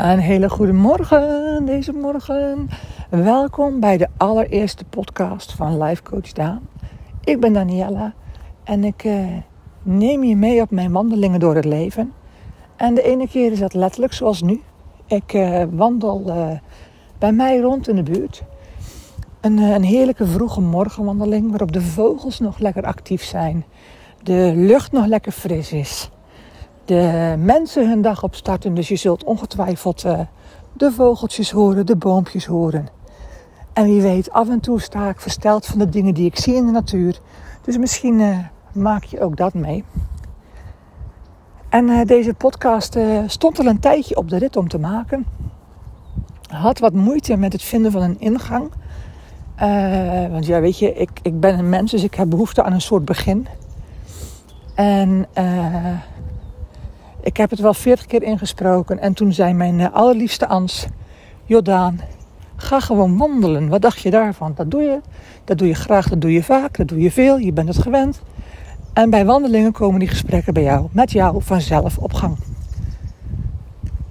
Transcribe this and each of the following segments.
Een hele goede morgen deze morgen. Welkom bij de allereerste podcast van Life Coach Daan. Ik ben Daniella en ik eh, neem je mee op mijn wandelingen door het leven. En de ene keer is dat letterlijk zoals nu. Ik eh, wandel uh, bij mij rond in de buurt. Een, een heerlijke vroege morgenwandeling waarop de vogels nog lekker actief zijn. De lucht nog lekker fris is de mensen hun dag opstarten. Dus je zult ongetwijfeld uh, de vogeltjes horen, de boompjes horen. En wie weet, af en toe sta ik versteld van de dingen die ik zie in de natuur. Dus misschien uh, maak je ook dat mee. En uh, deze podcast stond al een tijdje op de rit om te maken. Had wat moeite met het vinden van een ingang. want ja, weet je, ik, ik ben een mens, dus ik heb behoefte aan een soort begin. En ik heb het wel veertig keer ingesproken. En toen zei mijn eh, allerliefste Ans, Jordaan, ga gewoon wandelen. Wat dacht je daarvan? Dat doe je. Dat doe je graag, dat doe je vaak, dat doe je veel. Je bent het gewend. En bij wandelingen komen die gesprekken bij jou, met jou vanzelf op gang.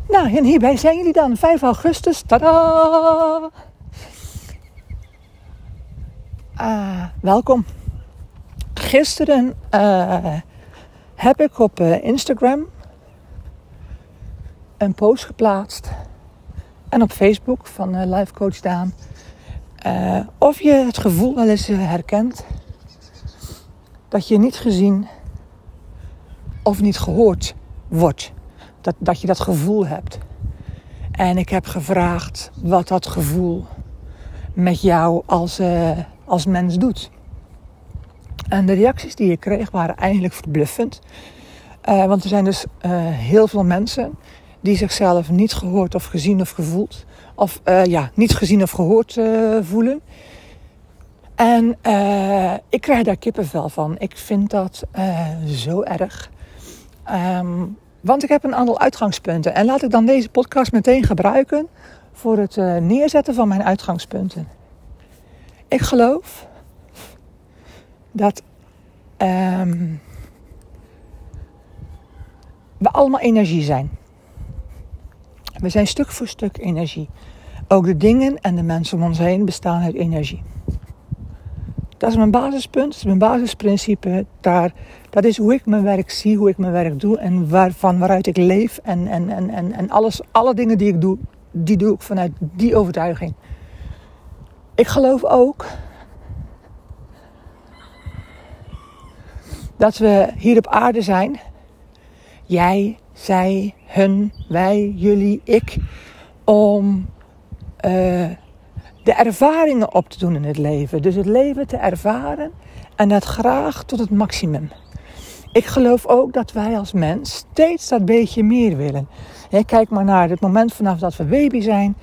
Nou, en hierbij zijn jullie dan. 5 augustus. Tada! Uh, welkom. Gisteren uh, heb ik op uh, Instagram een post geplaatst. En op Facebook van uh, Life Coach Daan. Uh, of je het gevoel wel eens uh, herkent dat je niet gezien of niet gehoord wordt. Dat, dat je dat gevoel hebt. En ik heb gevraagd wat dat gevoel met jou als, als mens doet. En de reacties die ik kreeg waren eigenlijk verbluffend. want er zijn dus heel veel mensen die zichzelf niet gehoord of gezien of gevoeld, of uh, ja, niet gezien of gehoord uh, voelen. En uh, ik krijg daar kippenvel van. Ik vind dat zo erg. Um, want ik heb een aantal uitgangspunten. En laat ik dan deze podcast meteen gebruiken voor het neerzetten van mijn uitgangspunten. Ik geloof dat um, we allemaal energie zijn. We zijn stuk voor stuk energie. Ook de dingen en de mensen om ons heen bestaan uit energie. Dat is mijn basispunt, dat is mijn basisprincipe. Daar, dat is hoe ik mijn werk zie, hoe ik mijn werk doe en waarvan waaruit ik leef. En, en, en, en, en alles, alle dingen die ik doe, die doe ik vanuit die overtuiging. Ik geloof ook dat we hier op aarde zijn. Jij, zij, hun, wij, jullie, ik. Om uh, de ervaringen op te doen in het leven. Dus het leven te ervaren en dat graag tot het maximum. Ik geloof ook dat wij als mens steeds dat beetje meer willen. kijk maar naar het moment vanaf dat we baby zijn.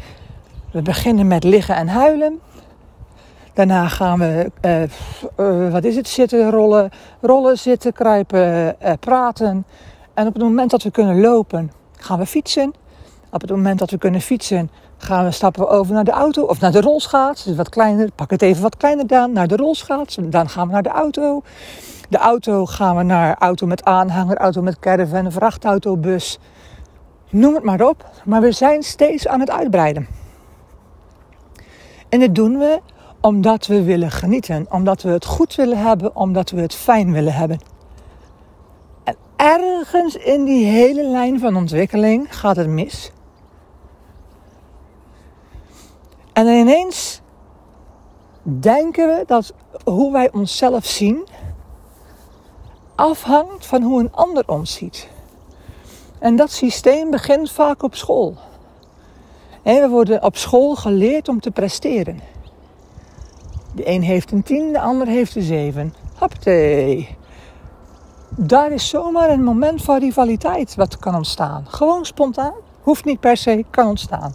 We beginnen met liggen en huilen. Daarna gaan we, uh, uh, wat is het, zitten, rollen, rollen zitten, kruipen, praten. En op het moment dat we kunnen lopen, gaan we fietsen. Op het moment dat we kunnen fietsen, gaan we stappen over naar de auto of naar de rolschaats. Dus wat kleiner, pak het even wat kleiner dan, naar de rolschaats. Dan gaan we naar de auto. De auto gaan we naar auto met aanhanger, auto met caravan, vrachtauto, bus. Noem het maar op. Maar we zijn steeds aan het uitbreiden. En dat doen we omdat we willen genieten, omdat we het goed willen hebben, omdat we het fijn willen hebben ergens in die hele lijn van ontwikkeling gaat het mis. En ineens denken we dat hoe wij onszelf zien afhangt van hoe een ander ons ziet. En dat systeem begint vaak op school. En we worden op school geleerd om te presteren. De een heeft een tien, de ander heeft een zeven. Hoppatee daar is zomaar een moment van rivaliteit wat kan ontstaan. Gewoon spontaan, hoeft niet per se, kan ontstaan.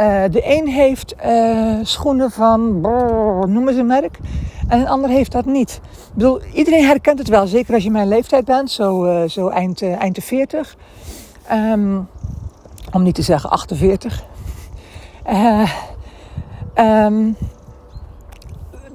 Uh, de een heeft uh, schoenen van, brrr, noem eens een merk, en een ander heeft dat niet. Ik bedoel, iedereen herkent het wel, zeker als je mijn leeftijd bent, zo, uh, zo eind, eind de 40. Um, om niet te zeggen 48. Um,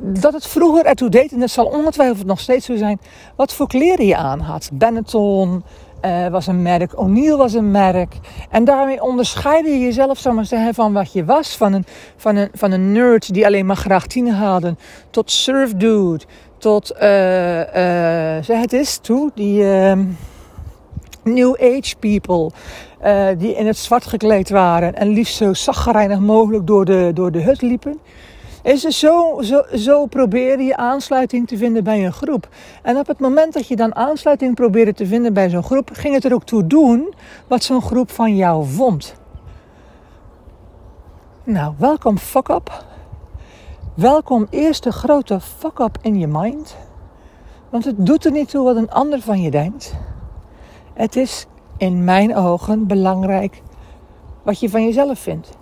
dat het vroeger ertoe deed, en dat zal ongetwijfeld nog steeds zo zijn, wat voor kleren je aan had. Benetton, uh, was een merk, O'Neill was een merk. En daarmee onderscheidde je jezelf zeg maar, van wat je was. Van een, van, een, van een nerd die alleen maar graag tien hadden, tot surf dude, tot, uh, zeg het is, toe, die ehm, New Age people. die in het zwart gekleed waren en liefst zo zaggerijnig mogelijk door de, door de hut liepen. Is zo, zo, zo probeer je aansluiting te vinden bij een groep. En op het moment dat je dan aansluiting probeerde te vinden bij zo'n groep, ging het er ook toe doen wat zo'n groep van jou vond. Nou, welkom fuck up. Welkom eerste grote fuck up in je mind. Want het doet er niet toe wat een ander van je denkt. Het is in mijn ogen belangrijk wat je van jezelf vindt.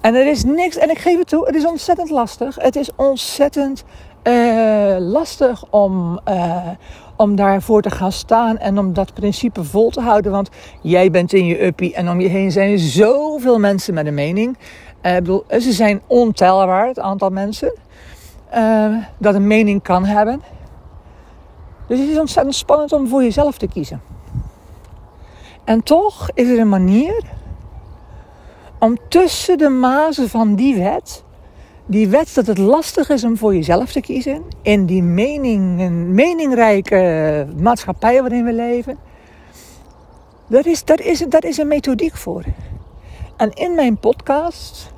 En er is niks, en ik geef het toe, het is ontzettend lastig. Het is ontzettend uh, lastig om, uh, om daarvoor te gaan staan en om dat principe vol te houden. Want jij bent in je uppie en om je heen zijn zoveel mensen met een mening. Uh, bedoel, ze zijn ontelbaar, het aantal mensen, dat een mening kan hebben. Dus het is ontzettend spannend om voor jezelf te kiezen. En toch is er een manier om tussen de mazen van die wet, die wet dat het lastig is om voor jezelf te kiezen, in die meningen, meningrijke maatschappij waarin we leven, daar is, daar, is, daar is een methodiek voor. En in mijn podcast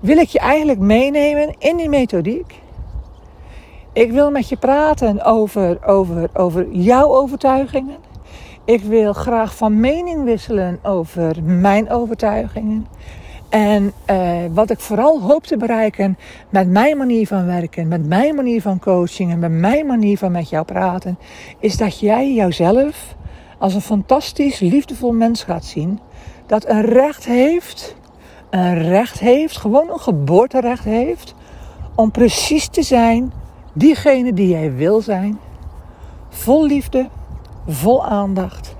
wil ik je eigenlijk meenemen in die methodiek. Ik wil met je praten over, over, over jouw overtuigingen. Ik wil graag van mening wisselen over mijn overtuigingen. En uh, wat ik vooral hoop te bereiken met mijn manier van werken, met mijn manier van coaching en met mijn manier van met jou praten, is dat jij jouzelf als een fantastisch, liefdevol mens gaat zien. Dat een recht heeft, een recht heeft, gewoon een geboorterecht heeft, om precies te zijn diegene die jij wil zijn. Vol liefde, vol aandacht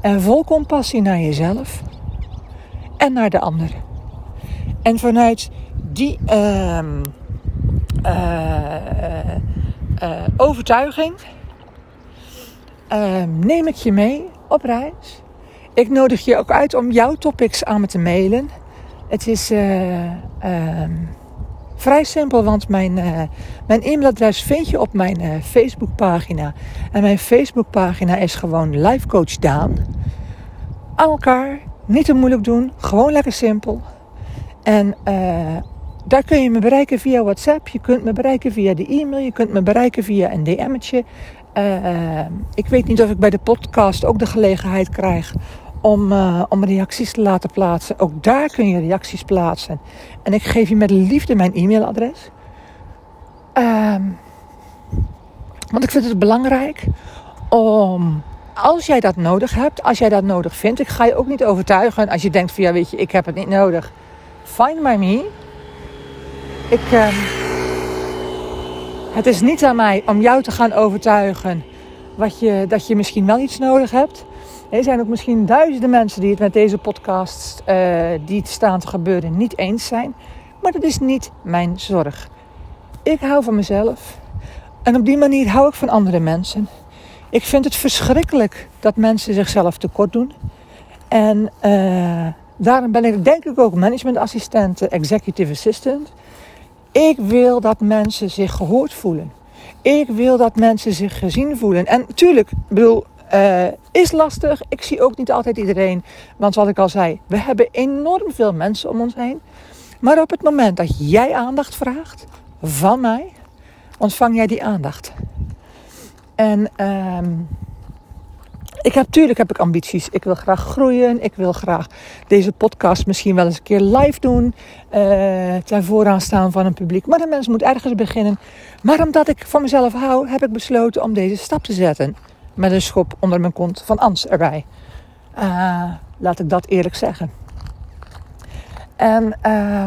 en vol compassie naar jezelf en naar de ander. En vanuit die uh, uh, overtuiging ehm, neem ik je mee op reis. Ik nodig je ook uit om jouw topics aan me te mailen. Het is uh, Vrij simpel, want mijn, uh, mijn e-mailadres vind je op mijn uh, Facebookpagina. En mijn Facebookpagina is gewoon Life Coach Daan. Aan elkaar, niet te moeilijk doen, gewoon lekker simpel. En uh, daar kun je me bereiken via WhatsApp, je kunt me bereiken via de e-mail, je kunt me bereiken via een DM'tje. ik weet niet of ik bij de podcast ook de gelegenheid krijg om, uh, om reacties te laten plaatsen. Ook daar kun je reacties plaatsen. En ik geef je met liefde mijn e-mailadres. Um, want ik vind het belangrijk om, als jij dat nodig hebt, als jij dat nodig vindt, ik ga je ook niet overtuigen als je denkt van ja, weet je, ik heb het niet nodig. Find my me. Ik, um, het is niet aan mij om jou te gaan overtuigen wat je, dat je misschien wel iets nodig hebt. Er zijn ook misschien duizenden mensen die het met deze podcast, uh, die het staan gebeuren, niet eens zijn. Maar dat is niet mijn zorg. Ik hou van mezelf. En op die manier hou ik van andere mensen. Ik vind het verschrikkelijk dat mensen zichzelf tekort doen. En uh, daarom ben ik denk ik ook managementassistent, executive assistant. Ik wil dat mensen zich gehoord voelen. Ik wil dat mensen zich gezien voelen. En natuurlijk, bedoel, uh, is lastig. Ik zie ook niet altijd iedereen. Want wat ik al zei, we hebben enorm veel mensen om ons heen. Maar op het moment dat jij aandacht vraagt van mij, ontvang jij die aandacht. En um, ik heb, tuurlijk heb ik ambities. Ik wil graag groeien. Ik wil graag deze podcast misschien wel eens een keer live doen. Uh, ten vooraan staan van een publiek. Maar de mens moet ergens beginnen. Maar omdat ik van mezelf hou, heb ik besloten om deze stap te zetten met een schop onder mijn kont van Ans erbij. Uh, laat ik dat eerlijk zeggen. En uh,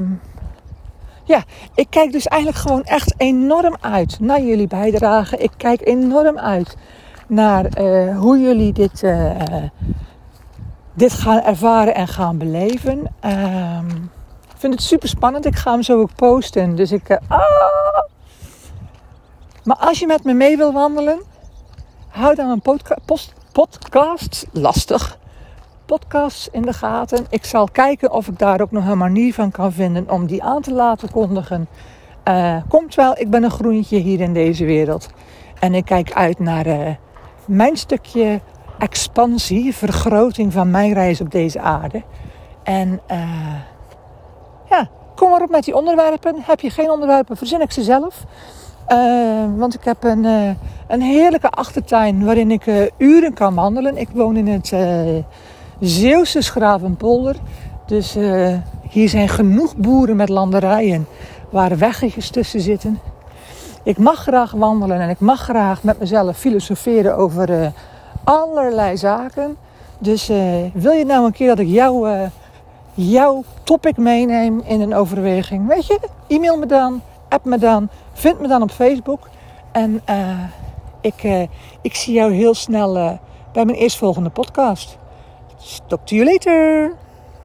ja, ik kijk dus eigenlijk gewoon echt enorm uit naar jullie bijdrage. Ik kijk enorm uit naar uh, hoe jullie dit, uh, dit gaan ervaren en gaan beleven. Ehm, ik vind het super spannend. Ik ga hem zo ook posten. Dus ik. ah! Maar als je met me mee wil wandelen, hou dan een post, podcasts, lastig, podcasts in de gaten. Ik zal kijken of ik daar ook nog een manier van kan vinden om die aan te laten kondigen. Uh, komt wel, ik ben een groentje hier in deze wereld. En ik kijk uit naar uh, mijn stukje expansie, vergroting van mijn reis op deze aarde. En uh, ja, kom maar op met die onderwerpen. Heb je geen onderwerpen, verzin ik ze zelf. Want ik heb een, een heerlijke achtertuin waarin ik uren kan wandelen. Ik woon in het Zeeuwse Schravenpolder. Dus hier zijn genoeg boeren met landerijen waar weggetjes tussen zitten. Ik mag graag wandelen en ik mag graag met mezelf filosoferen over allerlei zaken. Dus wil je nou een keer dat ik jou, jouw topic meeneem in een overweging? Weet je, e-mail me dan, app me dan, vind me dan op Facebook. En ik, ik zie jou heel snel bij mijn eerstvolgende podcast. Talk to you later.